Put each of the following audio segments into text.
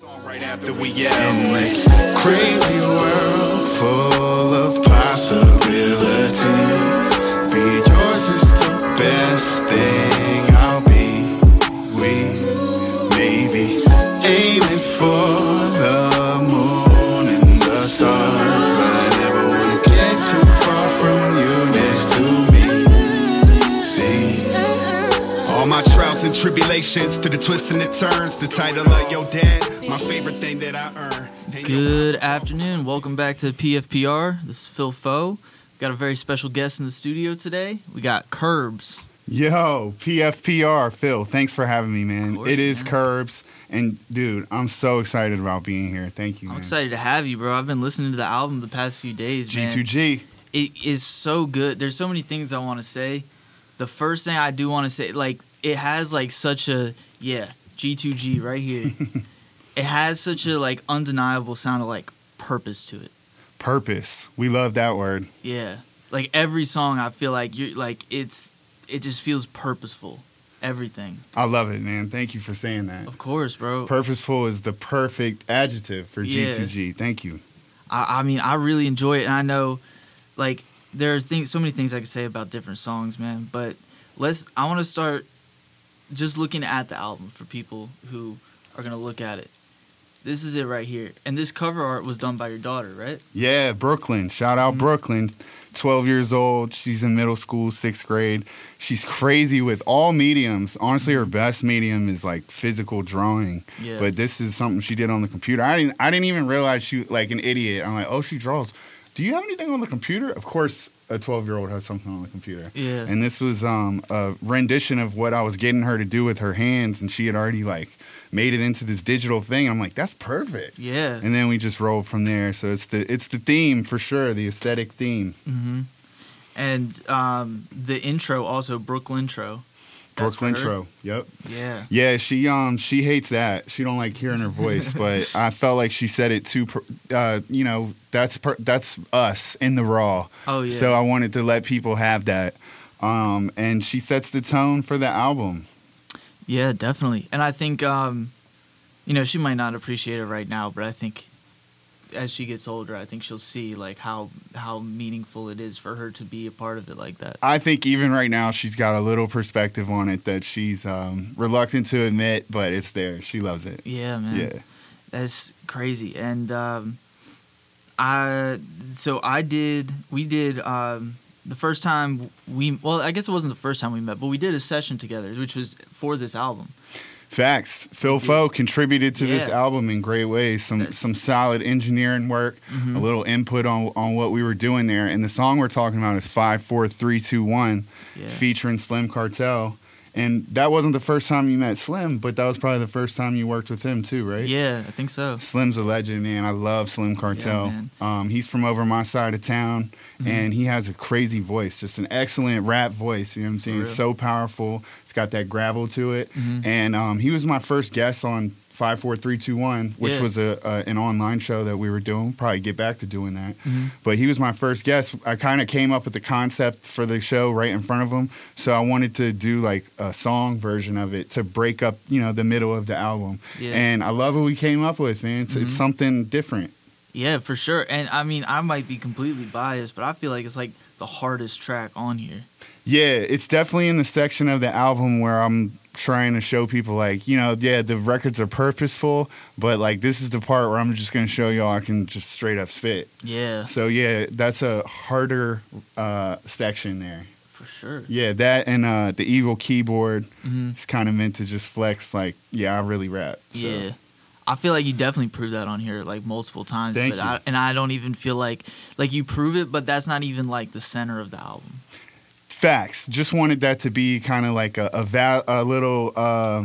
Right after we get in this crazy world full of possibilities. Be yours is the best thing and tribulations, through the twists and the turns, the title of your dad, my favorite thing that I earn. Good afternoon. Welcome back to PFPR. This is Phil Foe. Got a very special guest in the studio today. We got Kirbs. Yo, PFPR, Phil, thanks for having me, man. course, it is man. Kirbs, and dude, I'm so excited about being here. Thank you, I'm man. excited to have you, bro. I've been listening to the album the past few days, man. G2G. It is so good. There's so many things I want to say. The first thing I do want to say, like, it has like such a yeah G2G right here. it has such a like undeniable sound of like purpose to it. Purpose. We love that word. Yeah, like every song, I feel like you're like it's it just feels purposeful. Everything, I love it, man. Thank you for saying that. of course, bro. Purposeful is the perfect adjective for Yeah. G2G. Thank you. I, I mean, I really enjoy it, and I know, like, there's things, so many things I could say about different songs, man. But let's, I want to start just looking at the album for people who are gonna look at it. This is it right here, and this cover art was done by your daughter, right? Yeah, Brooklyn. Shout out Mhm. Brooklyn. 12 years old. She's in middle school, sixth grade. She's crazy with all mediums. Honestly, her best medium is like physical drawing. Yeah. But this is something she did on the computer. I didn't. I didn't even realize she like an idiot. I'm like, oh, she draws. Do you have anything on the computer? Of course, a 12 year old has something on the computer. Yeah. And this was um, a rendition of what I was getting her to do with her hands, and she had already like made it into this digital thing. I'm like, that's perfect. yeah. And then we just rolled from there. So it's the it's the theme for sure, the aesthetic theme. Mm-hmm. And um, the intro also Brooklyn intro. That's? Tro. Yep. Yeah. Yeah, she um she hates that. She don't like hearing her voice, but I felt like she said it too. Uh, you know, that's per, that's us in the raw. Oh yeah. So I wanted to let people have that. Um, and she sets the tone for the album. Yeah, definitely. And I think, um, you know, she might not appreciate it right now, but I think as she gets older, I think she'll see like how how meaningful it is for her to be a part of it like that. I think even right now she's got a little perspective on it that she's um, reluctant to admit, but it's there. She loves it. Yeah, man. Yeah. That's crazy. And um, I so I did we did um, the first time we well I guess it wasn't the first time we met, but we did a session together, which was for this album. Facts. Phil Yeah. Foe contributed to this album in great ways. Some That's- some solid engineering work, Mhm. a little input on on what we were doing there. And the song we're talking about is five, four, three, two, one, Yeah. featuring Slim Cartel. And that wasn't the first time you met Slim, but that was probably the first time you worked with him too, right? Yeah, I think so. Slim's a legend, man. I love Slim Cartel. man. um, he's from over my side of town, Mhm. and he has a crazy voice, just an excellent rap voice. You know what I'm saying? It's so powerful. It's got that gravel to it. Mhm. And um, he was my first guest on Five, Four, Three, Two, One, which Yeah. was a, a an online show that we were doing. Probably get back to doing that. Mhm. But he was my first guest. I kind of came up with the concept for the show right in front of him, so I wanted to do like a song version of it to break up, you know, the middle of the album. Yeah. And I love what we came up with, man. It's, it's Mhm. something different. Yeah, for sure. And I mean, I might be completely biased, but I feel like it's like the hardest track on here. Yeah, it's definitely in the section of the album where I'm trying to show people like, you know, yeah, the records are purposeful, but like this is the part where I'm just gonna show y'all I can just straight up spit. Yeah, So yeah, that's a harder uh, section there. for sure. Yeah, that and uh, the evil keyboard hmm is kind of meant to just flex like, yeah, I really rap. So. Yeah. I feel like you definitely proved that on here like multiple times. Thank but you. I, and I don't even feel like like you prove it, but that's not even like the center of the album. Facts. Just wanted that to be kind of like a a, val- a little, uh,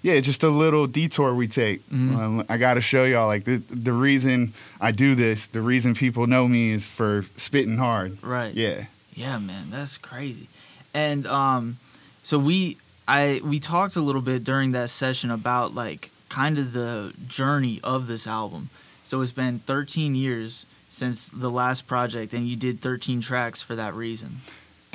yeah, just a little detour we take. Mhm. Um, I got to show y'all like the the reason I do this, the reason people know me is for spitting hard. Right. Yeah. Yeah, man, that's crazy. And um, so we I we talked a little bit during that session about like kind of the journey of this album. So it's been 13 years since the last project, and you did 13 tracks for that reason.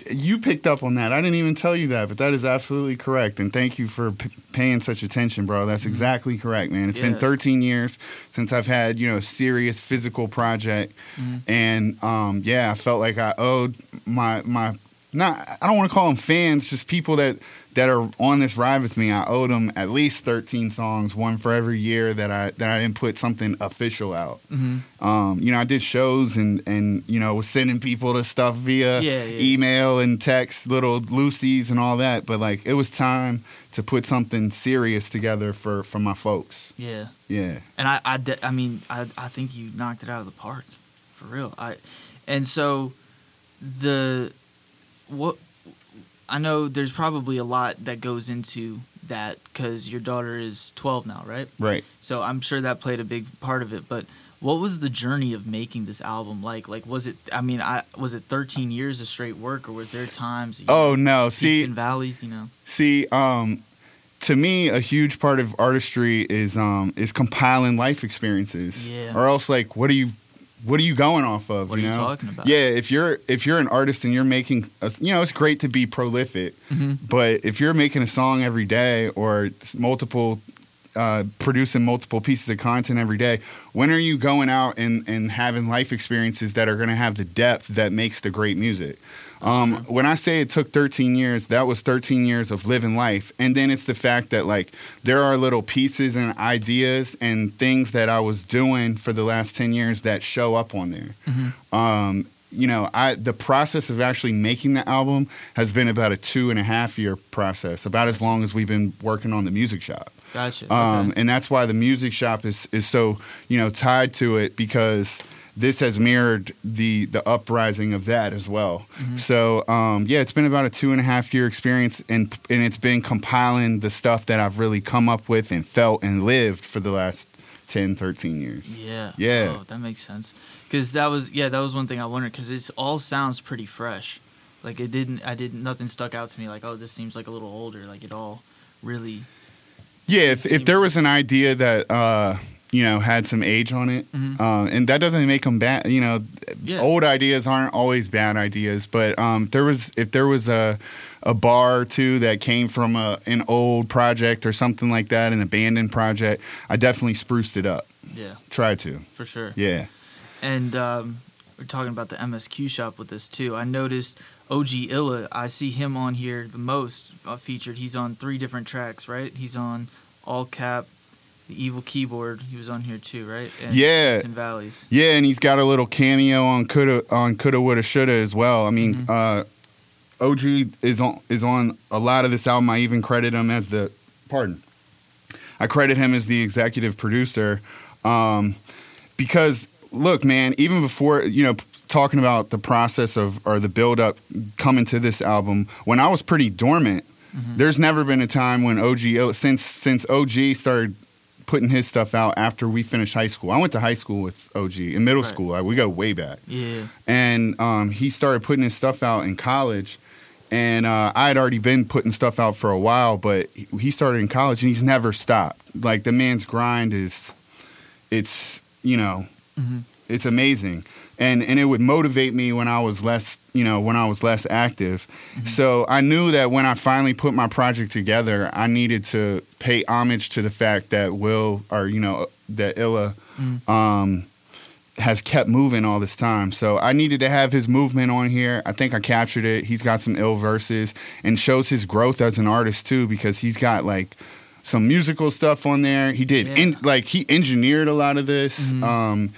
You picked up on that. I didn't even tell you that, but that is absolutely correct. And thank you for p- paying such attention, bro. That's exactly correct, man. It's been 13 years since I've had, you know, a serious physical project. Mhm. And um, yeah, I felt like I owed my my not I don't want to call them fans, just people that that are on this ride with me. I owed them at least 13 songs, one for every year that I that I didn't put something official out. Mhm. Um, you know, I did shows and and you know was sending people the stuff via Yeah, yeah. email and text, little loosies and all that. But like, it was time to put something serious together for for my folks. Yeah. Yeah, And I, I, de- I mean, I, I think you knocked it out of the park, for real. I, and so, the, what, I know there's probably a lot that goes into that because your daughter is 12 now, right? right. So I'm sure that played a big part of it. But what was the journey of making this album like? Like, was it? I mean, I was it 13 years of straight work, or was there times? you Oh know, no, see, and valleys. You know. See, um, to me, a huge part of artistry is um, is compiling life experiences. Yeah. Or else, like, what are you, what are you going off of? What you are you know? talking about? Yeah, if you're if you're an artist and you're making, a, you know, it's great to be prolific, Mhm. but if you're making a song every day or multiple. Uh, producing multiple pieces of content every day. When are you going out and, and having life experiences that are going to have the depth that makes the great music? Um, when I say it took 13 years, that was 13 years of living life. And then it's the fact that, like, there are little pieces and ideas and things that I was doing for the last 10 years that show up on there. Mm-hmm. Um, you know, I the process of actually making the album has been about a two and a half year process, about as long as we've been working on the music shop. Gotcha. Um, okay. and that's why the music shop is is so you know tied to it because this has mirrored the the uprising of that as well. Mm-hmm. So um, yeah, it's been about a two and a half year experience, and and it's been compiling the stuff that I've really come up with and felt and lived for the last 10, 13 years. Yeah. Yeah. Oh, that makes sense. Because that was yeah, that was one thing I wondered because it all sounds pretty fresh. Like it didn't, I didn't, nothing stuck out to me. Like oh, this seems like a little older. Like it all really. Yeah, if, if there was an idea that uh, you know had some age on it, Mhm. uh, and that doesn't make them bad. You know, Yeah. old ideas aren't always bad ideas, but um, there was if there was a a bar or two that came from a, an old project or something like that, an abandoned project, I definitely spruced it up. Yeah, Tried to. for sure. Yeah. And um, we're talking about the MSQ shop with this too. I noticed OG Illa. I see him on here the most uh, featured. He's on three different tracks, right? He's on All Cap, the Evil Keyboard. He was on here too, right? And Yeah. And Valleys. Yeah, and he's got a little cameo on coulda on coulda woulda shoulda as well. I mean, Mhm. uh, OG is on is on a lot of this album. I even credit him as the pardon. I credit him as the executive producer um, because look, man, even before you know talking about the process of or the build up coming to this album, when I was pretty dormant, there's never been a time when OG since since OG started putting his stuff out after we finished high school. I went to high school with OG in middle Right. school. Like, we go way back Yeah. and um, he started putting his stuff out in college. And uh, I had already been putting stuff out for a while, but he- started in college and he's never stopped. Like the man's grind is, it's you know, Mhm. it's amazing, and and it would motivate me when I was less, you know, when I was less active. So I knew that when I finally put my project together, I needed to pay homage to the fact that Will, or you know, that Illa, Mm. um, has kept moving all this time. So I needed to have his movement on here. I think I captured it. He's got some ill verses and shows his growth as an artist too because he's got like some musical stuff on there. He did Yeah. in, like he engineered a lot of this. Mhm. Um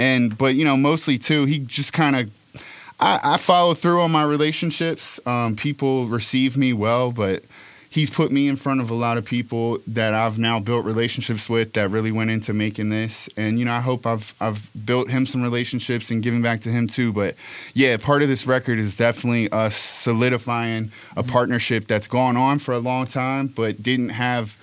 and but you know mostly too he just kind of I, I follow through on my relationships. Um, people receive me well, but he's put me in front of a lot of people that I've now built relationships with that really went into making this. And you know, I hope I've I've built him some relationships and giving back to him too. But yeah, part of this record is definitely us solidifying a partnership that's gone on for a long time, but didn't have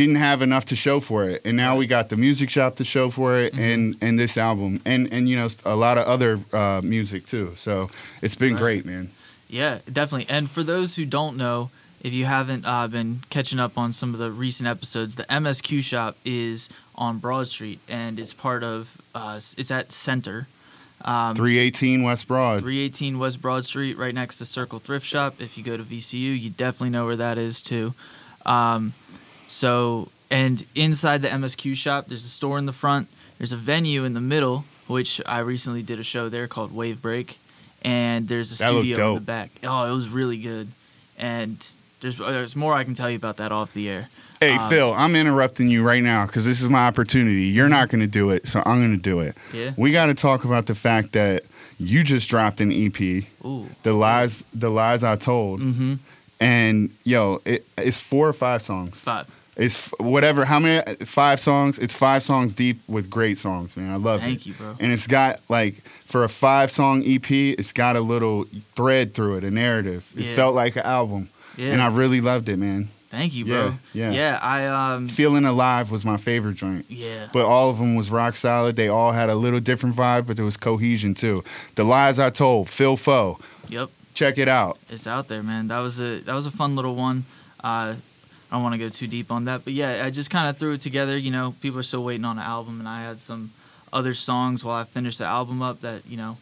didn't have enough to show for it, and now we got the music shop to show for it, and and this album, and and you know a lot of other uh, music too. So it's been Right. great, man. Yeah, definitely. And for those who don't know, if you haven't uh, been catching up on some of the recent episodes, the MSQ shop is on Broad Street, and it's part of uh, it's at Center. Um, 318 West Broad. 318 West Broad Street, right next to Circle Thrift Shop. If you go to VCU, you definitely know where that is too. Um, so, and inside the MSQ shop, there's a store in the front. There's a venue in the middle, which I recently did a show there called Wave Break, and there's a That studio in the back. Oh, it was really good, and there's there's more I can tell you about that off the air. Hey, Um, Phil, I'm interrupting you right now because this is my opportunity. You're not going to do it, so I'm going to do it. Yeah. We got to talk about the fact that you just dropped an EP, Ooh. the lies, the lies I told, Mm-hmm. and yo, it, it's four or five songs. Five. It's whatever. How many? Five songs. It's five songs deep with great songs, man. I love it. Thank you, bro. And it's got like for a five song EP, it's got a little thread through it, a narrative. It Yeah. felt like an album, Yeah. and I really loved it, man. Thank you, Yeah, bro. yeah. Yeah. I um. Feeling Alive was my favorite joint. Yeah. But all of them was rock solid. They all had a little different vibe, but there was cohesion too. The Lies I Told, Phil Foe. Yep. Check it out. it's out there, man. That was a that was a fun little one. Uh, I don't want to go too deep on that, but yeah, I just kind of threw it together. You know, people are still waiting on an album, and I had some other songs while I finished the album up that you know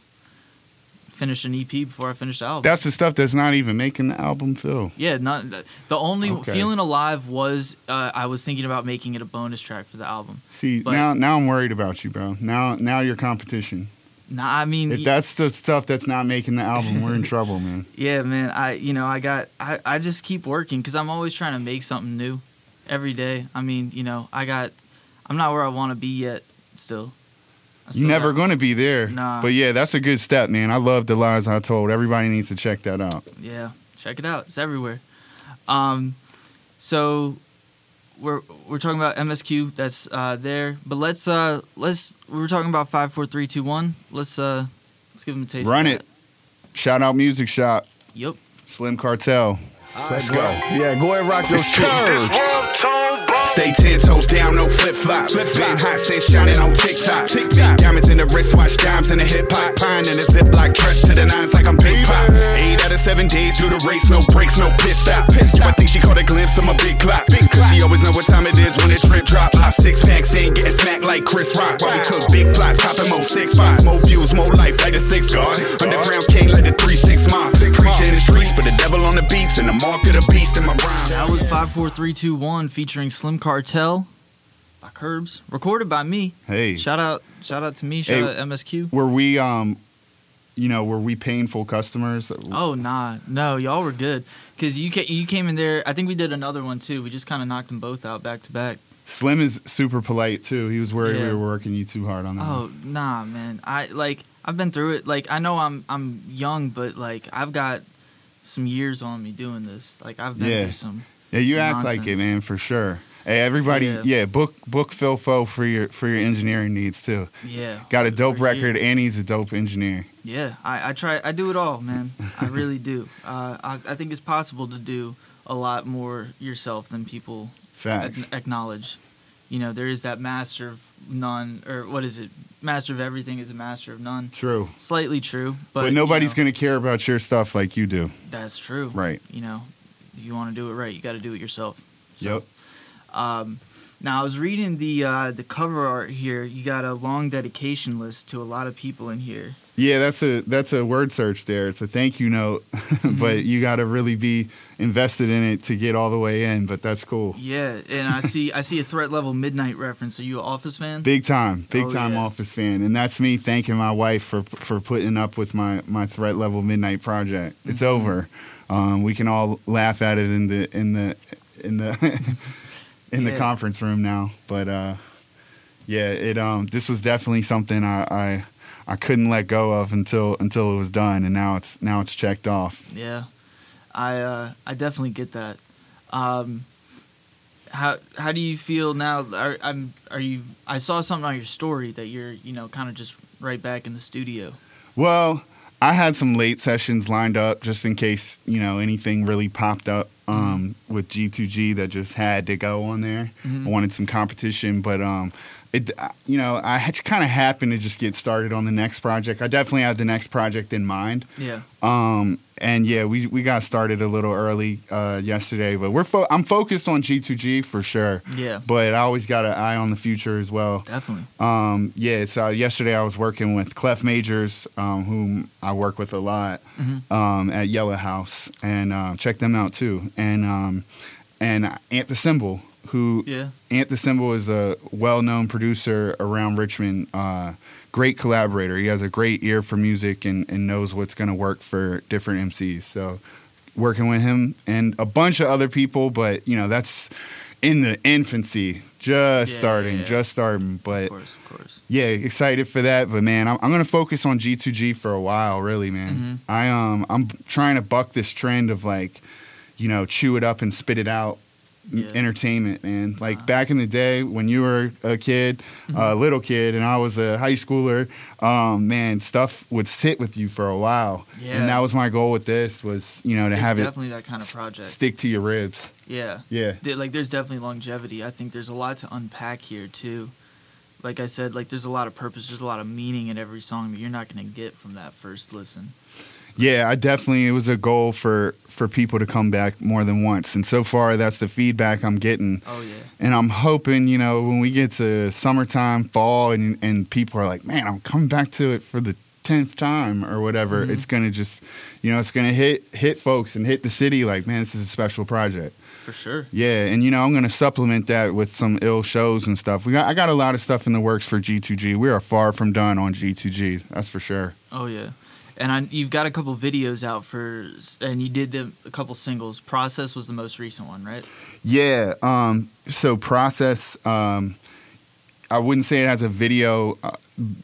finished an EP before I finished the album. That's the stuff that's not even making the album, Phil. yeah, not the only Okay. feeling alive was uh, I was thinking about making it a bonus track for the album. See, But- now now I'm worried about you, bro. Now now you're competition. Nah, I mean, If that's the stuff that's not making the album, we're in trouble, man. Yeah, man. I you know I got I, I just keep working because I'm always trying to make something new every day. I mean, you know, I got I'm not where I want to be yet. Still, I You're never going to be there. Nah. But yeah, that's a good step, man. I love the lies I told. Everybody needs to check that out. Yeah, check it out. It's everywhere. Um, so we're we're talking about MSQ. That's uh there. But let's uh let's we were talking about five, four, three, two, one. Let's uh let's give them a taste. of Run that. it. Shout out Music Shop, Yep. Slim Cartel. Let's go. Yeah, go ahead, rock your It's shit. Stay ten toes down, no flip flops. Been hot since shining on TikTok. TikTok. Diamonds in the wristwatch, dimes in the hip hop. Pine in the zip like dressed to the nines like I'm Big Pop. Eight out of seven days through the race, no breaks, no pit stop. I think she caught a glimpse of my big clock. Cause she always know what time it is when the trip drop. Pop six packs in, getting smacked like Chris Rock. While we cook big plots, copping more six spots. More views, more life like the six guard. Underground king like the three six mob. Preaching in the streets, but the devil on the beats and the mark of the beast in my rhyme. That was five, four, three, two, one, featuring Slim Cartel by Kirbs, recorded by me. Hey, Shout out, shout out to me. Shout Hey. out MSQ. were we um, you know, were we painful customers? Oh nah, no, y'all were good because you ca- you came in there. I think we did another one too. We just kind of knocked them both out back to back. Slim is super polite too. He was worried we were working you too hard on that. Oh nah, man. I like I've been through it. Like I know I'm I'm young, but like I've got some years on me doing this. Like I've been Yeah. through some. yeah, you some act like it, man, for sure. Hey, everybody, Yeah. yeah, book book Phil Foe for your for your engineering needs too. Yeah. Got a dope record, and he's a dope engineer. Yeah, I, I try. I do it all, man. I really do. Uh, I, I think it's possible to do a lot more yourself than people ac- acknowledge. You know, there is that master of none, or what is it? Master of everything is a master of none. True. Slightly true, but, But, you nobody's know, gonna care about your stuff like you do. That's true. Right. You know, if you want to do it right, you got to do it yourself. Yep. Um, now I was reading the uh, the cover art here. You got a long dedication list to a lot of people in here. Yeah, that's a that's a word search there. It's a thank you note, Mm-hmm. but you got to really be invested in it to get all the way in. But that's cool. Yeah, and I see I see a threat level midnight reference. Are you an Office fan? Big time, big Oh, time yeah. Office fan, and that's me thanking my wife for for putting up with my my threat level midnight project. It's Mm-hmm. over. Um, we can all laugh at it in the in the in the in the conference room now. But uh, yeah, it um this was definitely something I, I I couldn't let go of until until it was done, and now it's now it's checked off. Yeah, I uh, I definitely get that. Um, how how do you feel now? Are I'm are you? I saw something on your story that you're you know kind of just right back in the studio. Well, I had some late sessions lined up just in case, you know, anything really popped up um, with G2G that just had to go on there. Mhm. I wanted some competition, but um, it, uh, you know, I kind of happened to just get started on the next project. I definitely had the next project in mind. Yeah. Um, and yeah, we we got started a little early uh, yesterday, but we're fo- I'm focused on G2G for sure. Yeah. But I always got an eye on the future as well. Definitely. Um, yeah, so yesterday I was working with Clef Majors, um, whom I work with a lot Mhm. um, at Yellow House, and uh, check them out too. And um, and Ant the Symbol, who Yeah. Ant the Symbol is a well-known producer around Richmond. Uh, great collaborator. He has a great ear for music and, and knows what's going to work for different MCs. So working with him and a bunch of other people, but you know that's in the infancy, just Yeah, starting, yeah, yeah. just starting. But Of course. Of course. yeah, excited for that. But man, I'm, I'm gonna focus on G2G for a while, really, man. Mhm. I um I'm trying to buck this trend of like, you know, chew it up and spit it out. Yeah. Entertainment, man. Like Wow. back in the day when you were a kid, a little kid, and I was a high schooler, um, man, stuff would sit with you for a while. Yeah. And that was my goal with this was, you know, to It's have it definitely that kind of s- project. stick to your ribs. Yeah. Yeah. Like there's definitely longevity. I think there's a lot to unpack here too. Like I said, like there's a lot of purpose, there's a lot of meaning in every song that you're not gonna get from that first listen. Yeah, I definitely it was a goal for for people to come back more than once, and so far that's the feedback I'm getting. Oh yeah. And I'm hoping, you know, when we get to summertime, fall, and and people are like, man, I'm coming back to it for the tenth time or whatever. Mhm. It's gonna just, you know, it's gonna hit hit folks and hit the city like, man, this is a special project. For sure. Yeah, and you know, I'm gonna supplement that with some ill shows and stuff. We got I got a lot of stuff in the works for G2G. We are far from done on G2G. That's for sure. Oh yeah. And I, you've got a couple videos out for, and you did the, a couple singles. Process was the most recent one, right? Yeah. Um, so process. Um, I wouldn't say it has a video uh,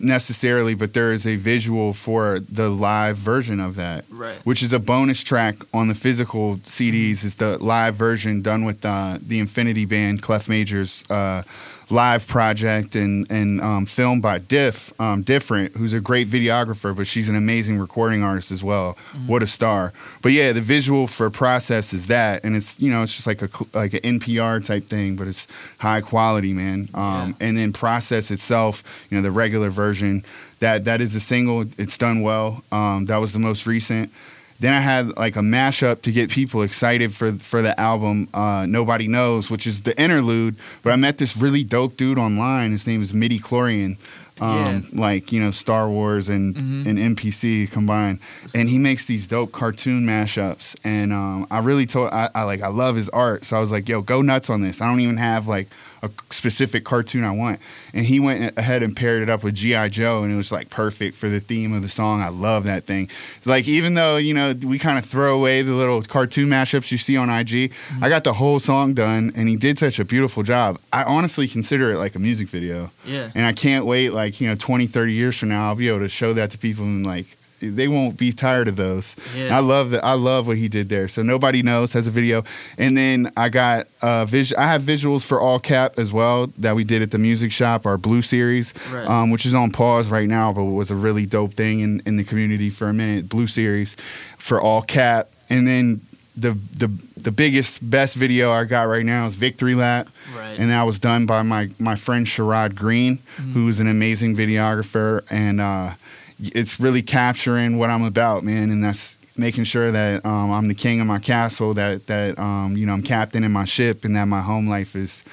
necessarily, but there is a visual for the live version of that, Right. which is a bonus track on the physical CDs. Is the live version done with uh, the Infinity Band, Clef Majors. Uh, live project and and um, filmed by Diff um, Different, who's a great videographer, but she's an amazing recording artist as well. What a star! But yeah, the visual for Process is that, and it's you know it's just like a like an NPR type thing, but it's high quality, man. Um, And then Process itself, you know, the regular version that that is a single. It's done well. Um, that was the most recent. Then I had like a mashup to get people excited for for the album uh, Nobody Knows, which is the interlude. But I met this really dope dude online. His name is Midi Chlorian. Um, like you know Star Wars and Mhm. and NPC combined, and he makes these dope cartoon mashups. And um, I really told I, I like I love his art, so I was like, "Yo, go nuts on this." I don't even have like a specific cartoon I want, and he went ahead and paired it up with GI Joe, and it was like perfect for the theme of the song. I love that thing. Like even though you know we kind of throw away the little cartoon mashups you see on IG, mm-hmm. I got the whole song done, and he did such a beautiful job. I honestly consider it like a music video Yeah. and I can't wait like you know 20 30 years from now I'll be able to show that to people and like they won't be tired of those Yeah. I love that I love what he did there so nobody knows has a video and then I got uh vis- I have visuals for all cap as well that we did at the music shop our blue series Right. um, which is on pause right now but was a really dope thing in, in the community for a minute blue series for all cap and then the the the biggest best video I got right now is Victory Lap Right. and that was done by my my friend Sherrod Green, Mm-hmm. who is an amazing videographer, and uh, it's really capturing what I'm about, man. And that's making sure that um, I'm the king of my castle, that that um, you know I'm captain in my ship, and that my home life is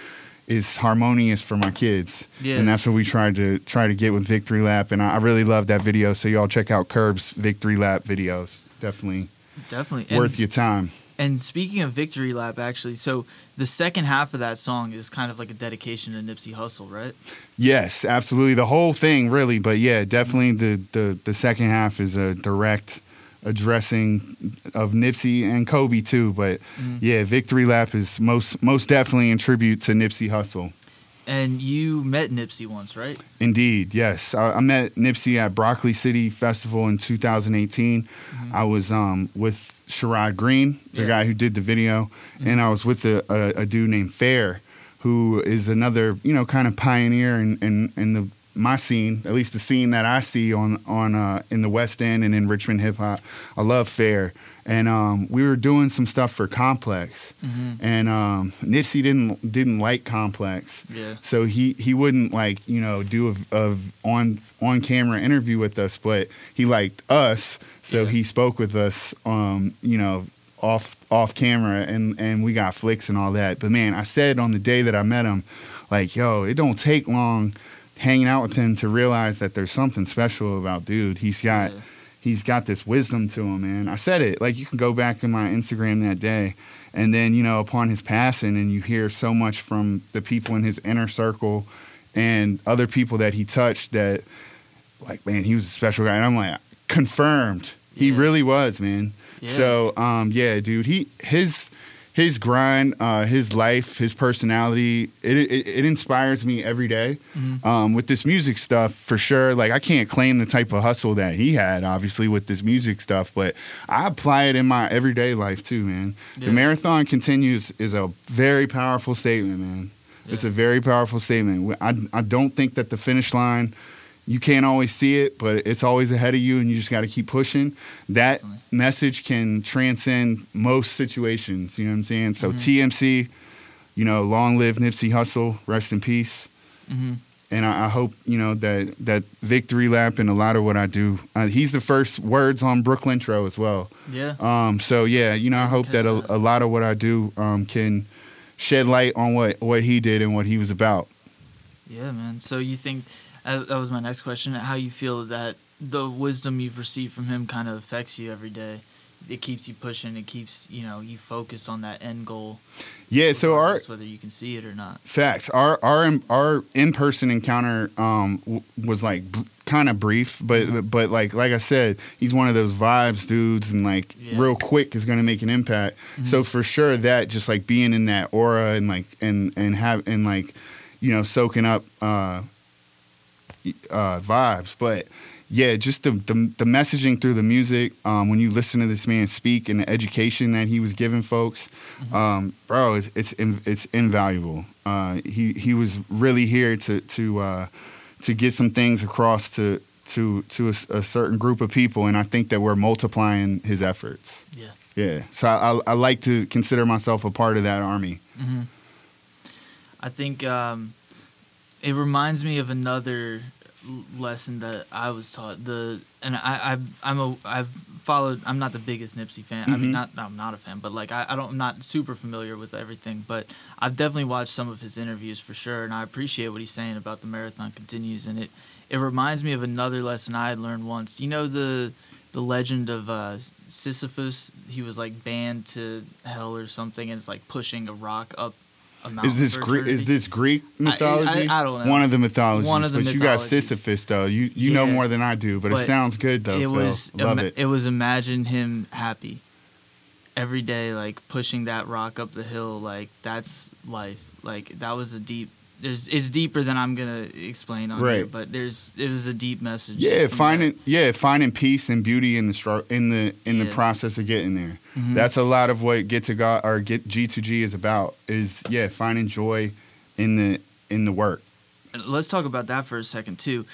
is harmonious for my kids. Yeah. And that's what we tried to try to get with Victory Lap, and I, I really love that video. So y'all check out Kirbs' Victory Lap videos. Definitely Definitely. And, worth your time. And speaking of Victory Lap, actually, so the second half of that song is kind of like a dedication to Nipsey Hussle, right? Yes, absolutely. The whole thing, really. But yeah, definitely the, the, the second half is a direct addressing of Nipsey and Kobe too. But Mhm. yeah, Victory Lap is most most definitely in tribute to Nipsey Hussle. And you met Nipsey once, right? Indeed, yes. I, I met Nipsey at Broccoli City Festival in 2018. I was um, with Sherrod Green, the Yeah. guy who did the video, and I was with a, a, a dude named Fair, who is another, you know, kind of pioneer in, in, in the my scene, at least the scene that I see on on uh, in the West End and in Richmond hip hop. I love Fair, and um, we were doing some stuff for Complex, Mm-hmm. and um, Nipsey didn't didn't like Complex, Yeah. so he he wouldn't like you know do a, a on on camera interview with us, but he liked us, so Yeah. he spoke with us, um, you know. Off off camera and and we got flicks and all that. But man, I said on the day that I met him, like, yo, it don't take long hanging out with him to realize that there's something special about dude. He's got Yeah. He's got this wisdom to him, man. I said it. Like you can go back in my Instagram that day and then, you know, upon his passing and you hear so much from the people in his inner circle and other people that he touched that like, man, he was a special guy. And I'm like, confirmed. He really was, man. Yeah. So, um, yeah, dude, he his his grind, uh, his life, his personality, it, it, it inspires me every day. Mm-hmm. Um, with this music stuff, for sure. Like I can't claim the type of hustle that he had, obviously, with this music stuff, but I apply it in my everyday life too, man. Yeah. The marathon continues is a very powerful statement, man. It's a very powerful statement. I, I don't think that the finish line you can't always see it, but it's always ahead of you, and you just got to keep pushing. That message can transcend most situations. You know what I'm saying? So Mm-hmm. TMC, you know, long live Nipsey Hussle, rest in peace. hmm And I, I hope you know that that victory lap and a lot of what I do. Uh, he's the first words on Brooklyn intro as well. Yeah. Um, so yeah, you know, I hope that a, a lot of what I do um, can shed light on what what he did and what he was about. Yeah, man. So you think that was my next question? How you feel that the wisdom you've received from him kind of affects you every day? It keeps you pushing. It keeps you know you focused on that end goal. Yeah. So our whether you can see it or not. Facts. Our our our in person encounter um, w- was like kind of brief, but but like like I said, he's one of those vibes dudes, and like Yeah. real quick is gonna make an impact. So for sure, that just like being in that aura and like and and have and like you know soaking up uh, uh, vibes, but. Yeah, just the, the the messaging through the music. Um, when you listen to this man speak and the education that he was giving folks, um, bro, it's it's, in, it's invaluable. Uh, he he was really here to to uh, to get some things across to to to a, a certain group of people, and I think that we're multiplying his efforts. Yeah. Yeah, so I, I, I like to consider myself a part of that army. hmm I think um, it reminds me of another lesson that I was taught. The and I I've, I'm a I've followed. I'm not the biggest Nipsey fan. I Mhm. mean, not I'm not a fan, but like I, I don't I'm not super familiar with everything. But I've definitely watched some of his interviews for sure, and I appreciate what he's saying about the marathon continues. And it it reminds me of another lesson I had learned once. You know the the legend of uh, Sisyphus. He was like banned to hell or something, and it's like pushing a rock up. Is this Greek? Is this Greek mythology? I don't know. One of the mythologies. One of the but you got. Sisyphus though. You you know more than I do, but, it sounds good though. it Phil. was love ima- it. was imagine him happy every day like pushing that rock up the hill like that's life like that was a deep there's it's deeper than i'm gonna explain on here but there's it was a deep message Yeah, finding yeah finding peace and beauty in the str- in the in the process of getting there. Mhm. That's a lot of what get to God or get G two G is about. Is yeah finding joy in the in the work. let's talk about that for a second too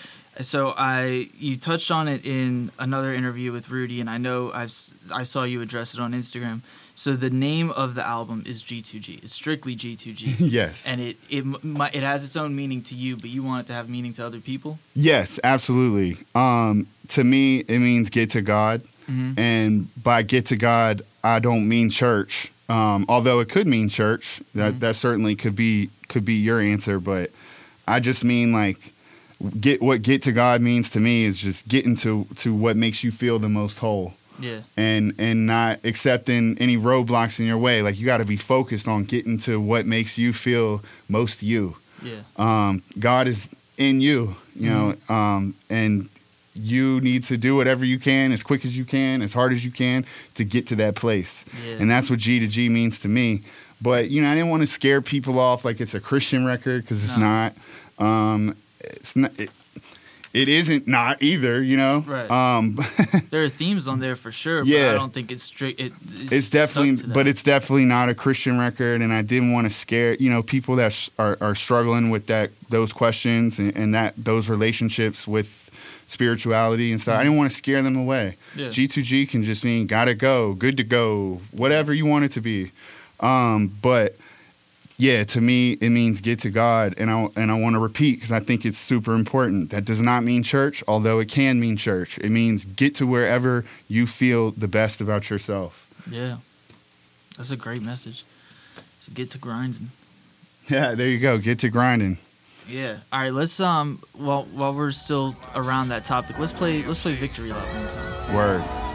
so i you touched on it in another interview with rudy and i know i've i saw you address it on instagram so the name of the album is g2g it's strictly g2g yes, and it it it has its own meaning to you, but you want it to have meaning to other people. yes, absolutely. Um, to me, it means get to God, Mm-hmm. and by get to God, I don't mean church. Um, although it could mean church, that Mhm. that certainly could be could be your answer, but I just mean like get what get to God means to me is just getting to to what makes you feel the most whole. Yeah, and and not accepting any roadblocks in your way. Like you got to be focused on getting to what makes you feel most you. yeah, Um, God is in you, you know, um, and you need to do whatever you can as quick as you can, as hard as you can to get to that place. yeah. And that's what G to G means to me. But you know, I didn't want to scare people off like it's a Christian record because it's No. not. Um, it's not. It, it isn't not either. You know, Right. Um, There are themes on there for sure, but Yeah. I don't think it's strict. It, it's, it's definitely, but it's definitely not a Christian record, and I didn't want to scare you know people that sh- are are struggling with that those questions and, and that those relationships with spirituality and stuff. I didn't want to scare them away. G2G can just mean gotta go, good to go, whatever you want it to be. Um, but yeah, to me, it means get to God, and I and I want to repeat because I think it's super important. That does not mean church, although it can mean church. It means get to wherever you feel the best about yourself. yeah, that's a great message. So get to grinding. Yeah, there you go. Get to grinding. Yeah. All right. Let's um. While while we're still around that topic, let's play let's play Victory Lap one time. Word.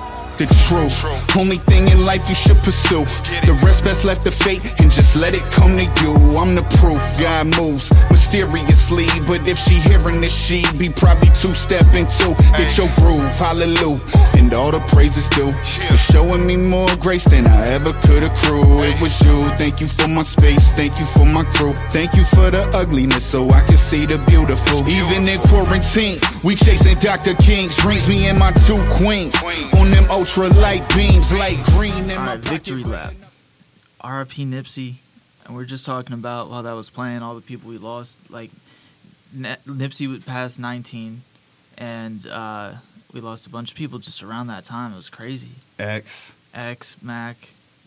The truth. Only thing in life you should pursue. The rest best left to fate and just let it come to you. I'm the proof. God moves mysteriously, but if she hearing this, she be probably two step into. Get your groove, hallelujah, and all the praises due for showing me more grace than I ever could accrue. It was you. Thank you for my space. Thank you for my crew. Thank you for the ugliness so I can see the beautiful. Even in quarantine, we chasing Dr. King's dreams. Me and my two queens on them ultra light beams, like green in All my right, Victory pocket. Lap. R.I.P. Nipsey, and we're just talking about while that was playing, all the people we lost. Like Nipsey would pass 19, and uh, we lost a bunch of people just around that time. It was crazy. X. X, Mac,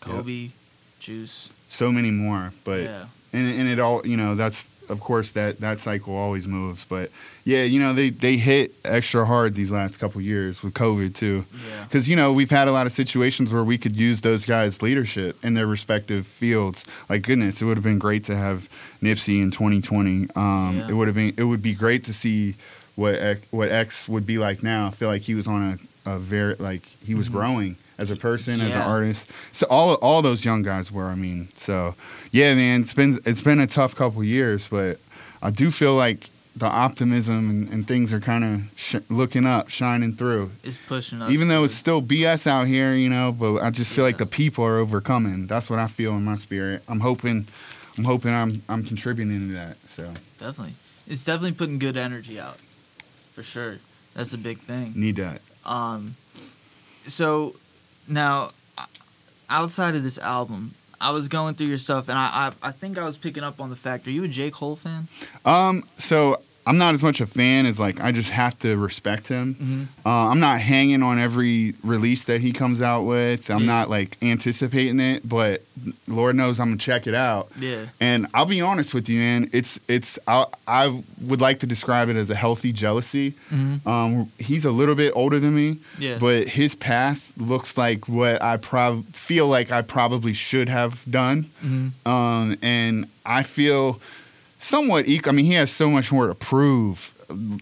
Kobe, Juice. So many more, but yeah, and and it all you know that's of course that that cycle always moves, but yeah, you know they they hit extra hard these last couple years with COVID too. yeah, Because you know we've had a lot of situations where we could use those guys' leadership in their respective fields. Like goodness, it would have been great to have Nipsey in 2020. Um, Yeah. It would have been it would be great to see what X, what X would be like now. I feel like he was on a, a very like he was growing as a person, as an. Artist. So all all those young guys were. I mean, so yeah, man, it's been it's been a tough couple years, but I do feel like the optimism and, and things are kind of sh- looking up, shining through. it's pushing us. Even though it's still BS out here, you know, but I just feel like the people are overcoming. That's what I feel in my spirit. I'm hoping, I'm hoping I'm I'm contributing to that. So definitely, it's definitely putting good energy out, for sure. That's a big thing. need that. Um, so now, outside of this album, I was going through your stuff, and I, I I think I was picking up on the fact. Are you a J Cole fan? Um, so I'm not as much a fan as like I just have to respect him. Mm-hmm. Uh, I'm not hanging on every release that he comes out with. I'm Yeah. not like anticipating it, but Lord knows I'm gonna check it out. Yeah. And I'll be honest with you, man. It's it's I, I would like to describe it as a healthy jealousy. Mm-hmm. Um, he's a little bit older than me, Yeah. but his path looks like what I prob- feel like I probably should have done. Mm-hmm. Um, and I feel somewhat equal. I mean, he has so much more to prove.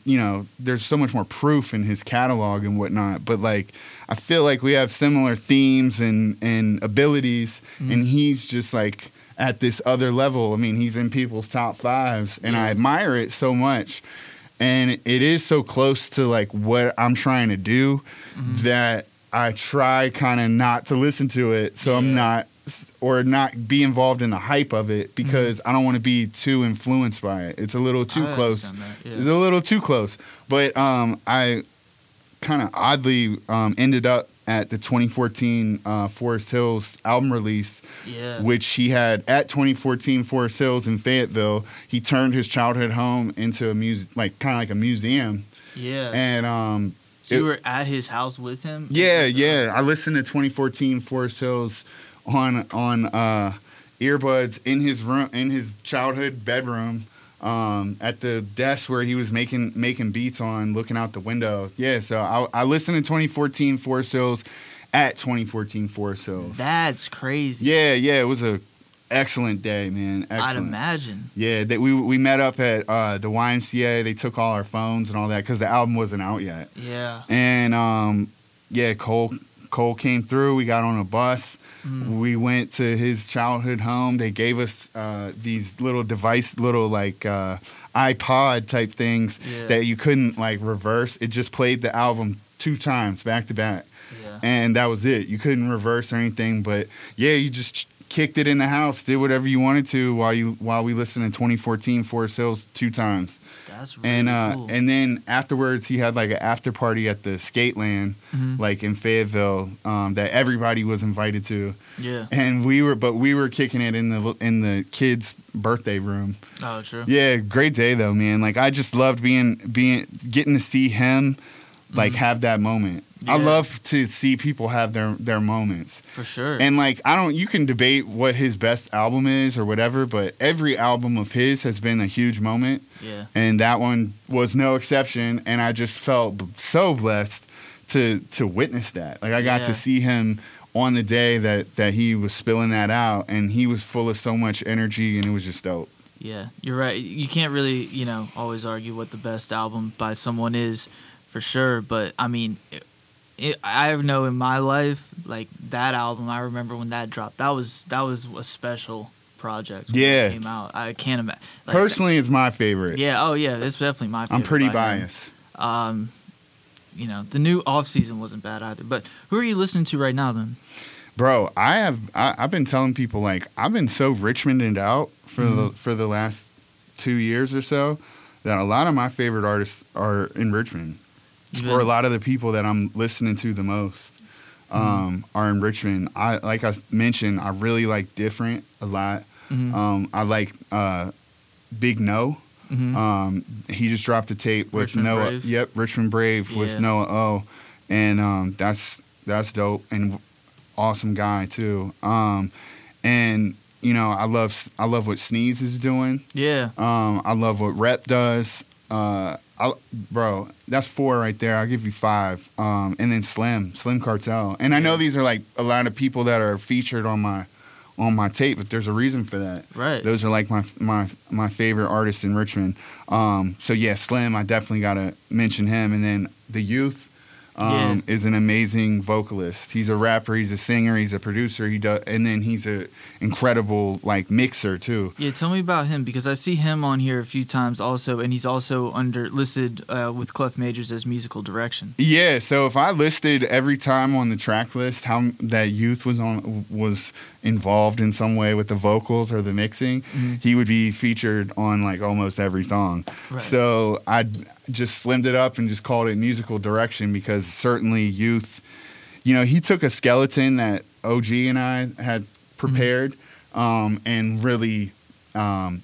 You know, there's so much more proof in his catalog and whatnot. But like, I feel like we have similar themes and and abilities, mm-hmm. and he's just like at this other level. I mean, he's in people's top fives, and I admire it so much. And it is so close to like what I'm trying to do mm-hmm. that I try kind of not to listen to it, so I'm not or not be involved in the hype of it because I don't want to be too influenced by it. It's a little too I close. yeah. It's a little too close. But um, I kind of oddly um, ended up at the 2014 uh, Forest Hills album release, Yeah. which he had at 2014 Forest Hills in Fayetteville. He turned his childhood home into a muse, like kind of like a museum, yeah. and um, so you were at his house with him. yeah, yeah. I listened to 2014 Forest Hills on on uh, earbuds in his room in his childhood bedroom. Um, at the desk where he was making making beats on, looking out the window. Yeah, so I, I listened to 2014 Forest Hills at 2014 Forest Hills. That's crazy. Yeah, yeah, it was a excellent day, man. I'd imagine. Yeah, that we we met up at uh, the YMCA. They took all our phones and all that because the album wasn't out yet. Yeah. And um, yeah, Cole Cole came through. We got on a bus. Mm. We went to his childhood home. They gave us uh, these little device, little like uh, iPod type things Yeah. that you couldn't like reverse. It just played the album two times back to back, Yeah. and that was it. You couldn't reverse or anything. But yeah, you just kicked it in the house, did whatever you wanted to while you while we listened in 2014 Forest Hills two times. That's really And uh, cool. and then afterwards, he had like an after party at the skate land, Mhm. like in Fayetteville, um, that everybody was invited to. yeah. And we were, but we were kicking it in the in the kids' birthday room. Oh, true. Yeah, great day though, man. Like I just loved being being getting to see him, like have that moment. I Mm-hmm. Love to see people have their their moments. For sure. And like I don't you can debate what his best album is or whatever, but every album of his has been a huge moment yeah. and that one was no exception and I just felt b- so blessed to to witness that. Like I got Yeah. to see him on the day that that he was spilling that out and he was full of so much energy and it was just dope. Yeah, you're right. You can't really, you know, always argue what the best album by someone is, for sure. But I mean, it, it, I know in my life, like that album, I remember when that dropped. That was that was a special project. Yeah. came out. I can't imagine. Like, Personally, it's my favorite. yeah. Oh yeah, it's definitely my. favorite I'm pretty him. biased. Um, you know, the new off season wasn't bad either. But who are you listening to right now then? Bro, I have I, I've been telling people like I've been so Richmonded out for the Mm-hmm. for the last two years or so that a lot of my favorite artists are in Richmond. You've or a lot of the people that I'm listening to the most um, are in Richmond. I like I mentioned, I really like different a lot. Mhm. Um, I like uh, Big No. Mhm. Um, he just dropped a tape with Richmond Noah. Brave? Yep, Richmond Brave Yeah. with Noah O, and um, that's that's dope and awesome guy too. Um, and you know, I love I love what Sneeze is doing. yeah. Um, I love what Rep does. Uh, I, bro, that's four right there. I'll give you five. Um, and then Slim, Slim Cartel. And I know these are like a lot of people that are featured on my on my tape, but there's a reason for that. Right. Those are like my my my favorite artists in Richmond. Um, so yeah, Slim, I definitely gotta mention him. And then the youth. Um, is an amazing vocalist. He's a rapper. He's a singer. He's a producer. He does, and then he's a incredible like mixer too. Yeah, tell me about him because I see him on here a few times also, and he's also under listed uh, with Clef Majors as musical direction. Yeah, so if I listed every time on the track list how that youth was on was involved in some way with the vocals or the mixing, he would be featured on like almost every song. Right. So I just slimmed it up and just called it musical direction because certainly youth, you know, he took a skeleton that OG and I had prepared um, and really um,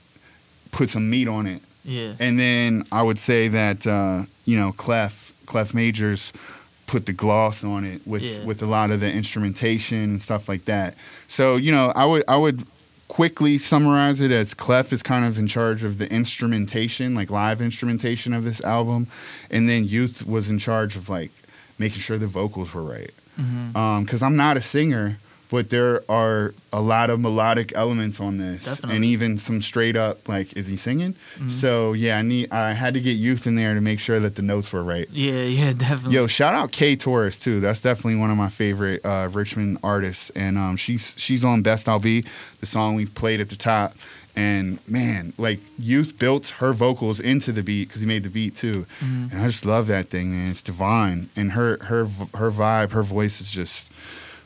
put some meat on it. Yeah, And then I would say that uh, you know Clef Clef Majors put the gloss on it with Yeah. with a lot of the instrumentation and stuff like that. So you know I would I would quickly summarize it as Clef is kind of in charge of the instrumentation, like live instrumentation of this album, and then Youth was in charge of like making sure the vocals were right. Mm-hmm. Um, because I'm not a singer, but there are a lot of melodic elements on this, Definitely. and even some straight up like, is he singing? Mhm. So yeah, I need I had to get youth in there to make sure that the notes were right. yeah, yeah, definitely. Yo, shout out Kay Torres too. That's definitely one of my favorite uh, Richmond artists, and um, she's she's on Best I'll Be, the song we played at the top. And man, like Youth built her vocals into the beat because he made the beat too, Mhm. and I just love that thing, man. It's divine, and her her her vibe, her voice is just,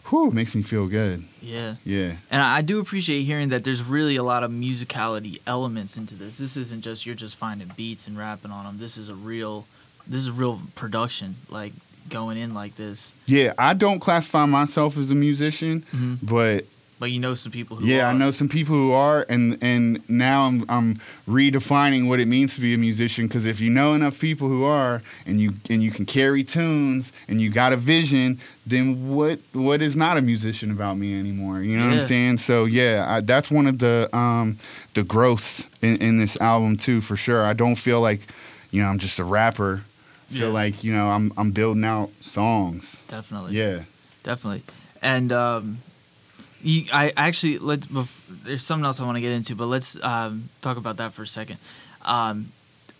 whew, makes me feel good. yeah. Yeah, And I do appreciate hearing that there's really a lot of musicality elements into this. This isn't just you're just finding beats and rapping on them. This is a real, this is a real production, like going in like this. yeah. I don't classify myself as a musician, Mhm. but But you know some people who. Yeah, are. I know some people who are, and and now I'm I'm redefining what it means to be a musician. Because if you know enough people who are, and you and you can carry tunes, and you got a vision, then what what is not a musician about me anymore? You know what I'm saying? So yeah, I, that's one of the um the growths in, in this album too, for sure. I don't feel like you know I'm just a rapper. I feel Yeah. like you know I'm I'm building out songs. Definitely. Yeah. definitely. And um, you, I actually bef- There's something else I want to get into, but let's um, talk about that for a second. Um,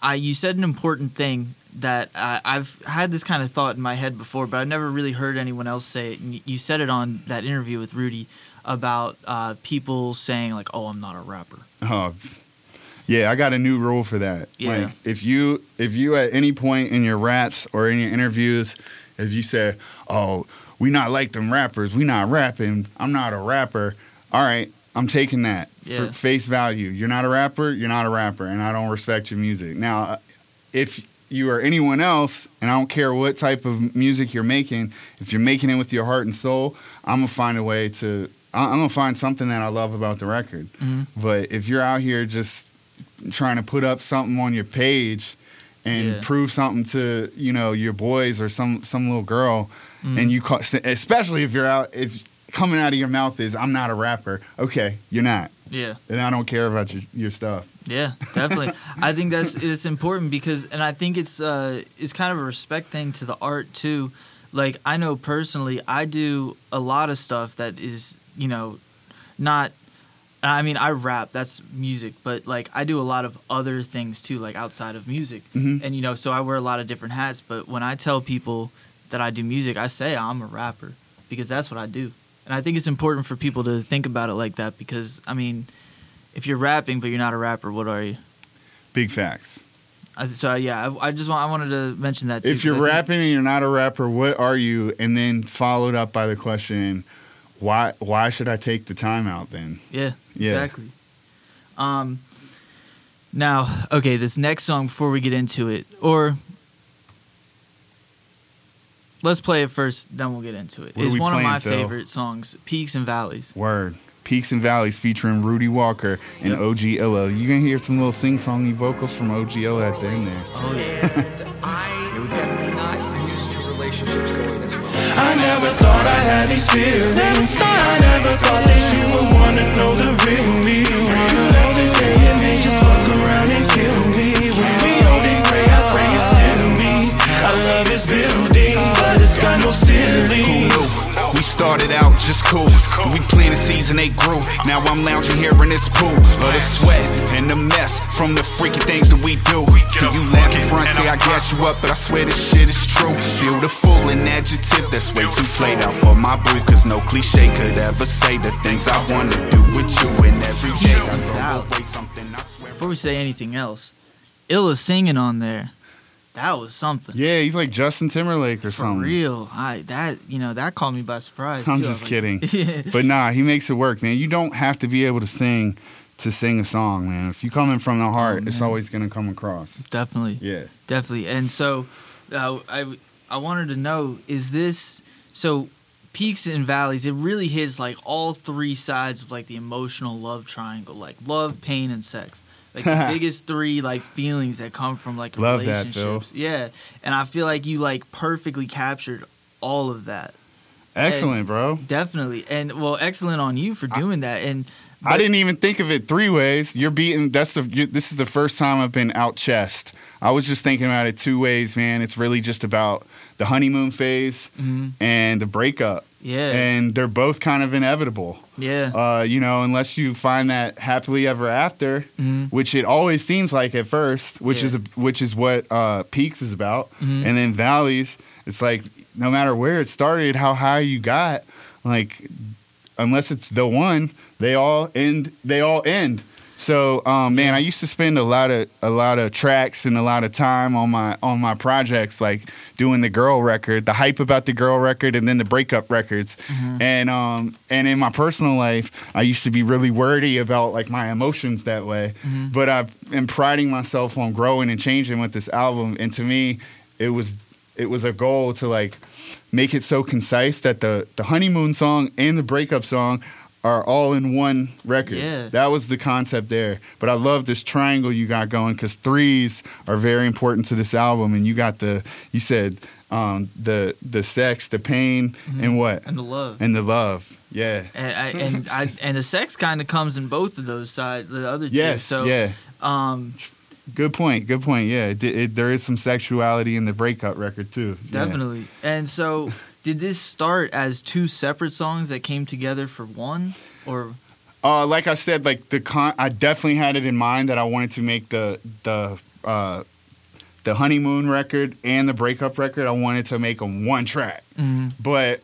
I you said an important thing that I, I've had this kind of thought in my head before, but I've never really heard anyone else say it. And you- said it on that interview with Rudy about uh, people saying like, "Oh, I'm not a rapper." Oh, yeah, I got a new rule for that. Yeah. Like if you if you at any point in your raps or in your interviews, if you say, "Oh, we not like them rappers, we not rapping, I'm not a rapper," all right, I'm taking that Yeah. for face value. You're not a rapper, you're not a rapper, and I don't respect your music. Now, uh, if you are anyone else, and I don't care what type of music you're making, if you're making it with your heart and soul, I'm gonna find a way to. I'm gonna find something that I love about the record. Mhm. But if you're out here just trying to put up something on your page and Yeah. prove something to you know your boys or some some little girl, Mhm. and you call, especially if you're out if coming out of your mouth is I'm not a rapper. Okay, you're not, Yeah. and I don't care about your your stuff. Yeah, definitely. I think that's it's important because, and I think it's uh, it's kind of a respect thing to the art too. Like I know personally, I do a lot of stuff that is you know not. I mean, I rap. That's music, but like I do a lot of other things too, like outside of music. Mhm. And you know, so I wear a lot of different hats. But when I tell people that I do music, I say I'm a rapper because that's what I do. And I think it's important for people to think about it like that because I mean, if you're rapping but you're not a rapper, what are you? Big facts. I, so yeah, I, I just want I wanted to mention that. Too, If you're rapping and you're not a rapper, what are you? And then followed up by the question, why why should I take the time out then? yeah, Yeah. exactly. Um, now, okay, this next song before we get into it, or let's play it first, then we'll get into it. What are It's we one of my Phil? favorite songs, "Peaks and Valleys." Word. Peaks and Valleys featuring Rudy Walker and Yep. OG Illa. You can hear some little sing songy vocals from OG Illa at the end there. Oh yeah, I am not used to relationships going this well. I never thought I had these feelings. I never thought that you would wanna know the real me. You left today and they just fuck around and kill me. When we old and gray, I pray it's still me. I love this building, but it's got no ceiling. Who knew? We started out just cool. We planted seeds and they grew. Now I'm lounging here in this pool of the sweat and the mess from the freaky things that we do. Do you laugh in front, say I gas you up, but I swear this shit is true. Beautiful, an adjective that's way too played out for my boo. Cause no cliche could ever say the things I wanna do with you. And every day I throw away something I swear. before we say anything else, Illa singing on there, that was something. Yeah, he's like Justin Timberlake or For something. real, I that you know that caught me by surprise. I'm too. Just like- kidding. Yeah. But nah, he makes it work, man. You don't have to be able to sing to sing a song, man. If you coming from the heart, it's always gonna come across. Definitely, Yeah. definitely. And so, uh, I I wanted to know is this so peaks and valleys? It really hits like all three sides of like the emotional love triangle, like love, pain, and sex. Like the biggest three like feelings that come from like Love that, relationships. Yeah, and I feel like you like perfectly captured all of that. Excellent, bro. Definitely, and well, excellent on you for doing that. And I didn't even think of it three ways. You're beating. That's the. You, this is the first time I've been out chest. I was just thinking about it two ways, man. It's really just about the honeymoon phase Mhm. and the breakup, Yeah, and they're both kind of inevitable. Yeah, Uh, you know, unless you find that happily ever after, Mhm. which it always seems like at first, which Yeah. is a, which is what uh, Peaks is about, Mhm. and then Valleys. It's like no matter where it started, how high you got, like unless it's the one, they all end. They all end. So, um, man, I used to spend a lot of a lot of tracks and a lot of time on my on my projects, like doing the girl record, the hype about the girl record, and then the breakup records. And um, and in my personal life, I used to be really wordy about like my emotions that way. But I am priding myself on growing and changing with this album. And to me, it was it was a goal to like make it so concise that the the honeymoon song and the breakup song are all in one record. Yeah. That was the concept there. But I love this triangle you got going because threes are very important to this album. And you got the you said um, the the sex, the pain, and what and the love. and the love. Yeah. and I, and I and the sex kind of comes in both of those sides, the other two. Yes. So, yeah. um, Good point. Good point. Yeah. It, it, there is some sexuality in the breakup record too. Yeah. definitely. And so, did this start as two separate songs that came together for one, or? Uh, like I said, like the con, I definitely had it in mind that I wanted to make the the uh, the honeymoon record and the breakup record. I wanted to make them one track, but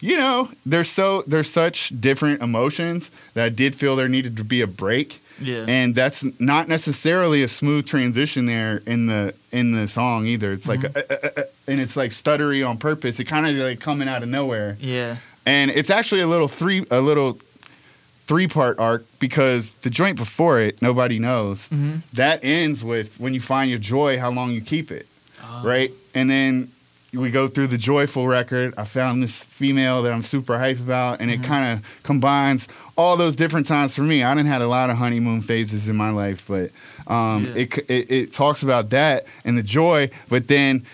you know, there's so there's such different emotions that I did feel there needed to be a break, yeah, and that's not necessarily a smooth transition there in the in the song either. It's like, uh, uh, uh, uh, and it's like stuttery on purpose. It kind of like coming out of nowhere yeah, and it's actually a little three a little three part arc because the joint before it, nobody knows. Mhm. That ends with when you find your joy, how long you keep it, Oh. right? And then we go through the joyful record. I found this female that I'm super hype about, and it kind of combines all those different times for me. I didn't had a lot of honeymoon phases in my life, but um, Yeah. it, it it talks about that and the joy, but then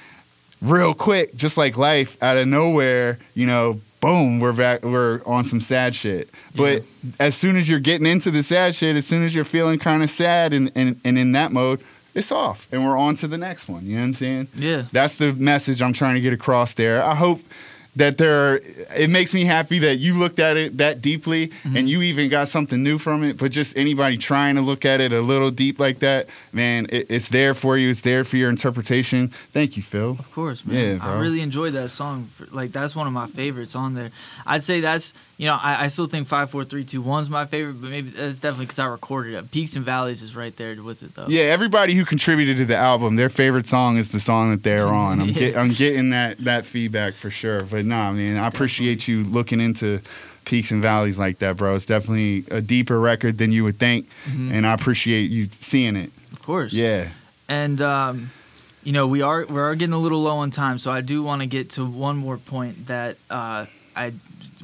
real quick, just like life, out of nowhere, you know, boom, we're back, we're on some sad shit. But as soon as you're getting into the sad shit, as soon as you're feeling kind of sad and, and, and in that mode, it's off and we're on to the next one. You know what I'm saying? Yeah. That's the message I'm trying to get across there. I hope that there it makes me happy that you looked at it that deeply Mm-hmm. and you even got something new from it but just anybody trying to look at it a little deep like that man it, it's there for you it's there for your interpretation thank you phil Of course, man. Yeah, I really enjoyed that song. Like that's one of my favorites on there. I'd say that's you know I, I still think five, four, three, two, one's my favorite, but maybe that's definitely because I recorded it. Peaks and Valleys is right there with it though. yeah everybody who contributed to the album their favorite song is the song that they're on i'm, get, I'm getting that that feedback for sure but nah man i appreciate you looking into peaks and valleys like that bro it's definitely a deeper record than you would think and i appreciate you seeing it of course. yeah And um, you know we are we are getting a little low on time, so I do want to get to one more point that uh, I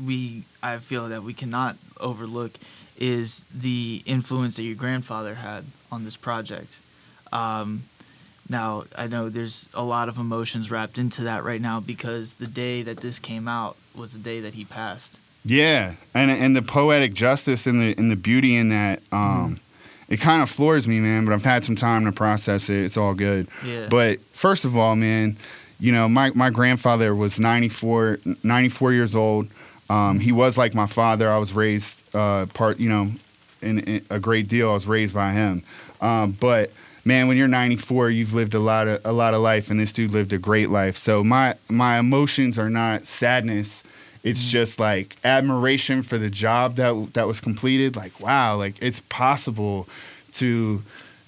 we I feel that we cannot overlook is the influence that your grandfather had on this project. Um, now I know there's a lot of emotions wrapped into that right now because the day that this came out was the day that he passed. Yeah, and and the poetic justice and the and the beauty in that, um, it kind of floors me, man. But I've had some time to process it. It's all good. Yeah. But first of all, man, you know, my my grandfather was 94, 94 years old. Um, he was like my father. I was raised uh, part, you know, in, in a great deal. I was raised by him. Um, but man, when you're 94, you've lived a lot of a lot of life, and this dude lived a great life. So my my emotions are not sadness. It's mm. just like admiration for the job that that was completed. Like wow, like it's possible to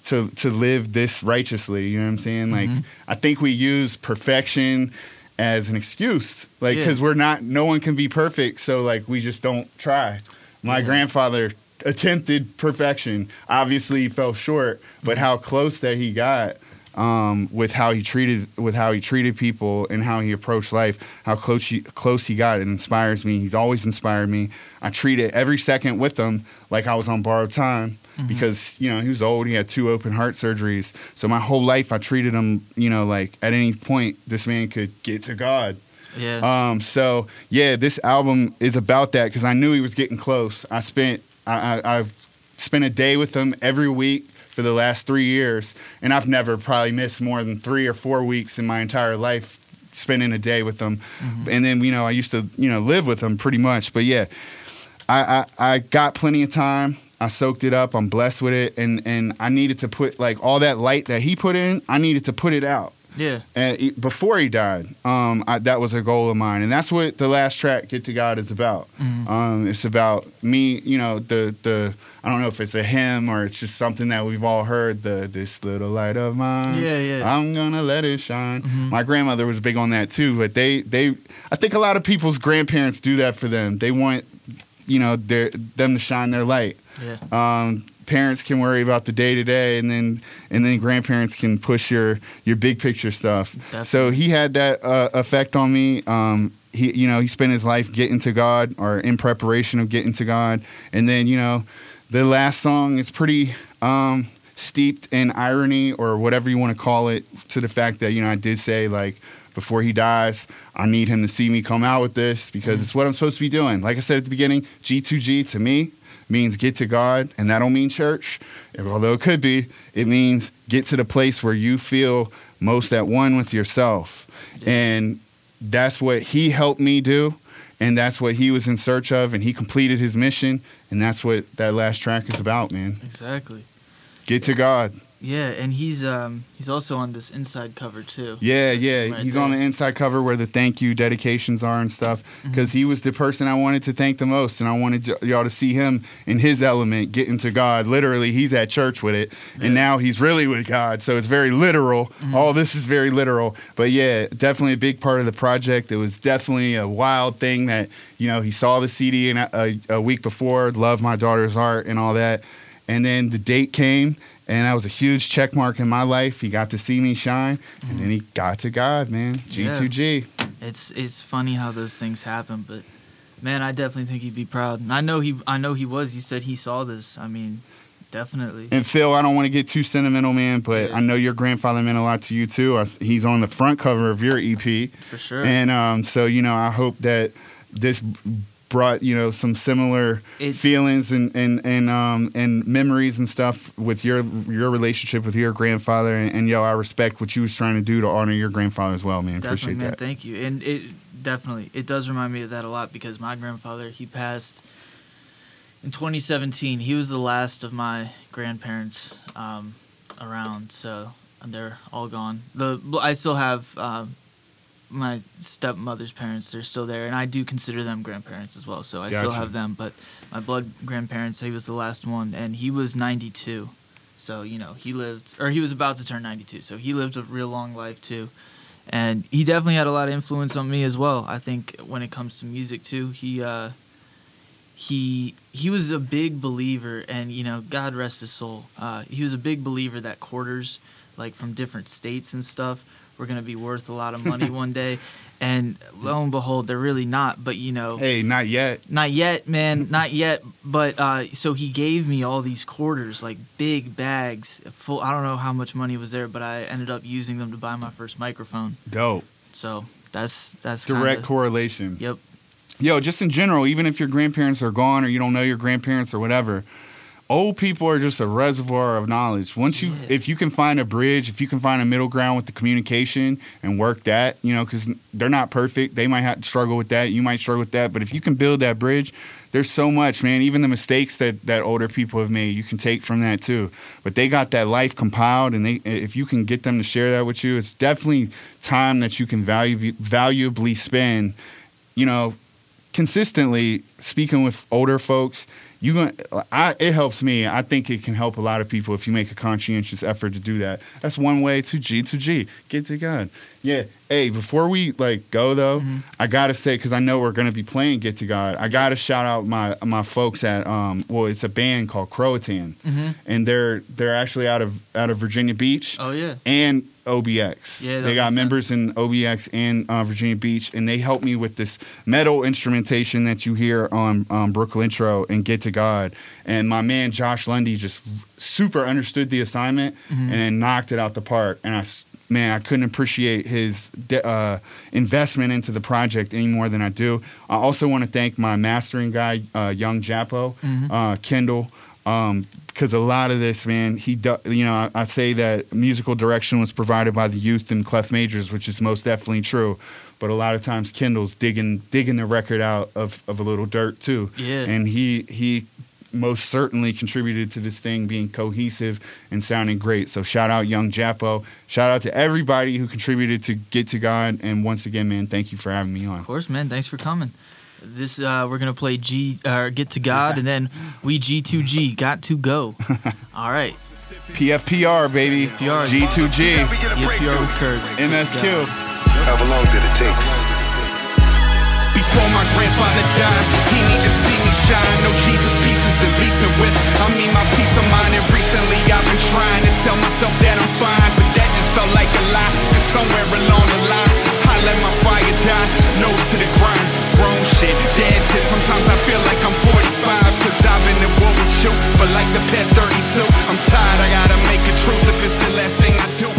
to to live this righteously. You know what I'm saying? Like mm-hmm. I think we use perfection as an excuse, like Yeah. because we're not. No one can be perfect, so like we just don't try. My grandfather attempted perfection. Obviously, he fell short, but how close that he got um, with how he treated with how he treated people and how he approached life. How close he, close he got. It inspires me. He's always inspired me. I treat it every second with him like I was on borrowed time. Because you know he was old, he had two open heart surgeries. So my whole life I treated him, you know, like at any point this man could get to God. Yeah. Um, so yeah, this album is about that because I knew he was getting close. I spent I, I I've spent a day with them every week for the last three years, and I've never probably missed more than three or four weeks in my entire life spending a day with him. Mm-hmm. And then you know I used to you know live with them pretty much, but yeah, I, I I got plenty of time. I soaked it up. I'm blessed with it, and and I needed to put like all that light that he put in. I needed to put it out. Yeah. And he- before he died, um, I, that was a goal of mine, and that's what the last track "Get to God" is about. Um, it's about me, you know, the the I don't know if it's a hymn or it's just something that we've all heard. The this little light of mine, Yeah, yeah. I'm gonna let it shine. My grandmother was big on that too, but they they I think a lot of people's grandparents do that for them. They want you know their them to shine their light Yeah. um, parents can worry about the day to day, and then and then grandparents can push your your big picture stuff. So he had that uh, effect on me. Um, he you know he spent his life getting to God or in preparation of getting to God, and then you know the last song is pretty. Um, steeped in irony or whatever you want to call it to the fact that you know I did say like before he dies I need him to see me come out with this because it's what I'm supposed to be doing like I said at the beginning G2G to me means get to God, and that don't mean church, although it could be. It means get to the place where you feel most at one with yourself, and that's what He helped me do, and that's what He was in search of, and He completed His mission, and that's what that last track is about, man. Exactly. Get to God. Yeah, and he's um he's also on this inside cover too. Yeah, yeah. Right He's there. on the inside cover where the thank you dedications are and stuff. Mm-hmm. Because he was the person I wanted to thank the most, and I wanted y- y'all to see him in his element, getting to God. Literally, he's at church with it, and now he's really with God. So it's very literal. Mm-hmm. All this is very literal. But yeah, definitely a big part of the project. It was definitely a wild thing that you know he saw the CD in a, a, a week before, loved my daughter's art and all that, and then the date came. And that was a huge check mark in my life. He got to see me shine, and then he got to God, man. G2G. It's it's funny how those things happen, but man, I definitely think he'd be proud. And I know he I know he was. He said he saw this. I mean, definitely. And Phil, I don't want to get too sentimental, man, but Yeah. I know your grandfather meant a lot to you too. I He's on the front cover of your EP, For sure. and um, so you know, I hope that this brought you know some similar It- feelings and and and um and memories and stuff with your your relationship with your grandfather. And, and yo, I respect what you was trying to do to honor your grandfather as well, man. Appreciate man. that. Thank you. And it definitely it does remind me of that a lot because my grandfather he passed in 2017. He was the last of my grandparents um, around, so they're all gone. The I still have um, my stepmother's parents. They're still there, and I do consider them grandparents as well. So I still have them. But my blood grandparents, he was the last one, and he was 92. So you know he lived, or he was about to turn 92. So he lived a real long life too and he definitely had a lot of influence on me as well. I think when it comes to music too, he uh, he he was a big believer, and you know, God rest his soul. Uh, he was a big believer that quarters, like from different states and stuff, were gonna be worth a lot of money one day, and lo and behold, they're really not. But you know, Hey, not yet. not yet, man, not yet. But uh, so he gave me all these quarters, like big bags, full. I don't know how much money was there, but I ended up using them to buy my first microphone. Dope. So that's that's Direct kinda- correlation. Yep. yo, just in general, even if your grandparents are gone or you don't know your grandparents or whatever, old people are just a reservoir of knowledge. Once you, Yeah. if you can find a bridge, if you can find a middle ground with the communication and work that, you know, because they're not perfect. They might have to struggle with that. You might struggle with that. But if you can build that bridge, there's so much, man. Even the mistakes that that older people have made, you can take from that too. But they got that life compiled, and they, if you can get them to share that with you, it's definitely time that you can value, valuably spend. You know, consistently speaking with older folks, you going I it helps me. I think it can help a lot of people if you make a conscientious effort to do that. That's one way to G to G. Get to God. Yeah. Hey, before we like go though, I gotta say because I know we're gonna be playing Get to God. I gotta shout out my my folks at um well it's a band called Croatan, and they're they're actually out of out of Virginia Beach Oh yeah. and OBX. Yeah, they got members in OBX and uh, Virginia Beach, and they helped me with this metal instrumentation that you hear on um, Brooklyn Intro and Get to God. And my man Josh Lundy just super understood the assignment Mm-hmm. and knocked it out the park. And I, man, I couldn't appreciate his de- uh, investment into the project any more than I do. I also want to thank my mastering guy, uh, Young Japo, Mm-hmm. uh, Kendall. Um, because a lot of this, man, he, do, you know, I, I say that musical direction was provided by the youth and clef majors, which is most definitely true. But a lot of times, Kendall's digging digging the record out of, of a little dirt too. Yeah. And he he most certainly contributed to this thing being cohesive and sounding great. So shout out Young Japo. Shout out to everybody who contributed to Get to God. And once again, man, thank you for having me on. Of course, man. Thanks for coming. This uh, we're gonna play G uh, Get to God, and then we G two G got to go. All right. PFPR, baby. PFPR. G2G. PFPR with Kurt. MSQ. However long did it take? Before my grandfather died, he need to see me shine. No Jesus pieces and leasing whips. I mean my peace of mind. And recently I've been trying to tell myself that I'm fine, but that just felt like a lie. Cause somewhere along the line, I let my fire die. Nose to the grind, grown shit. dead tip, sometimes I feel like I'm 45. Cause I've been at war with you for like the past 32. I'm tired, I gotta make a truce if it's the last thing I do.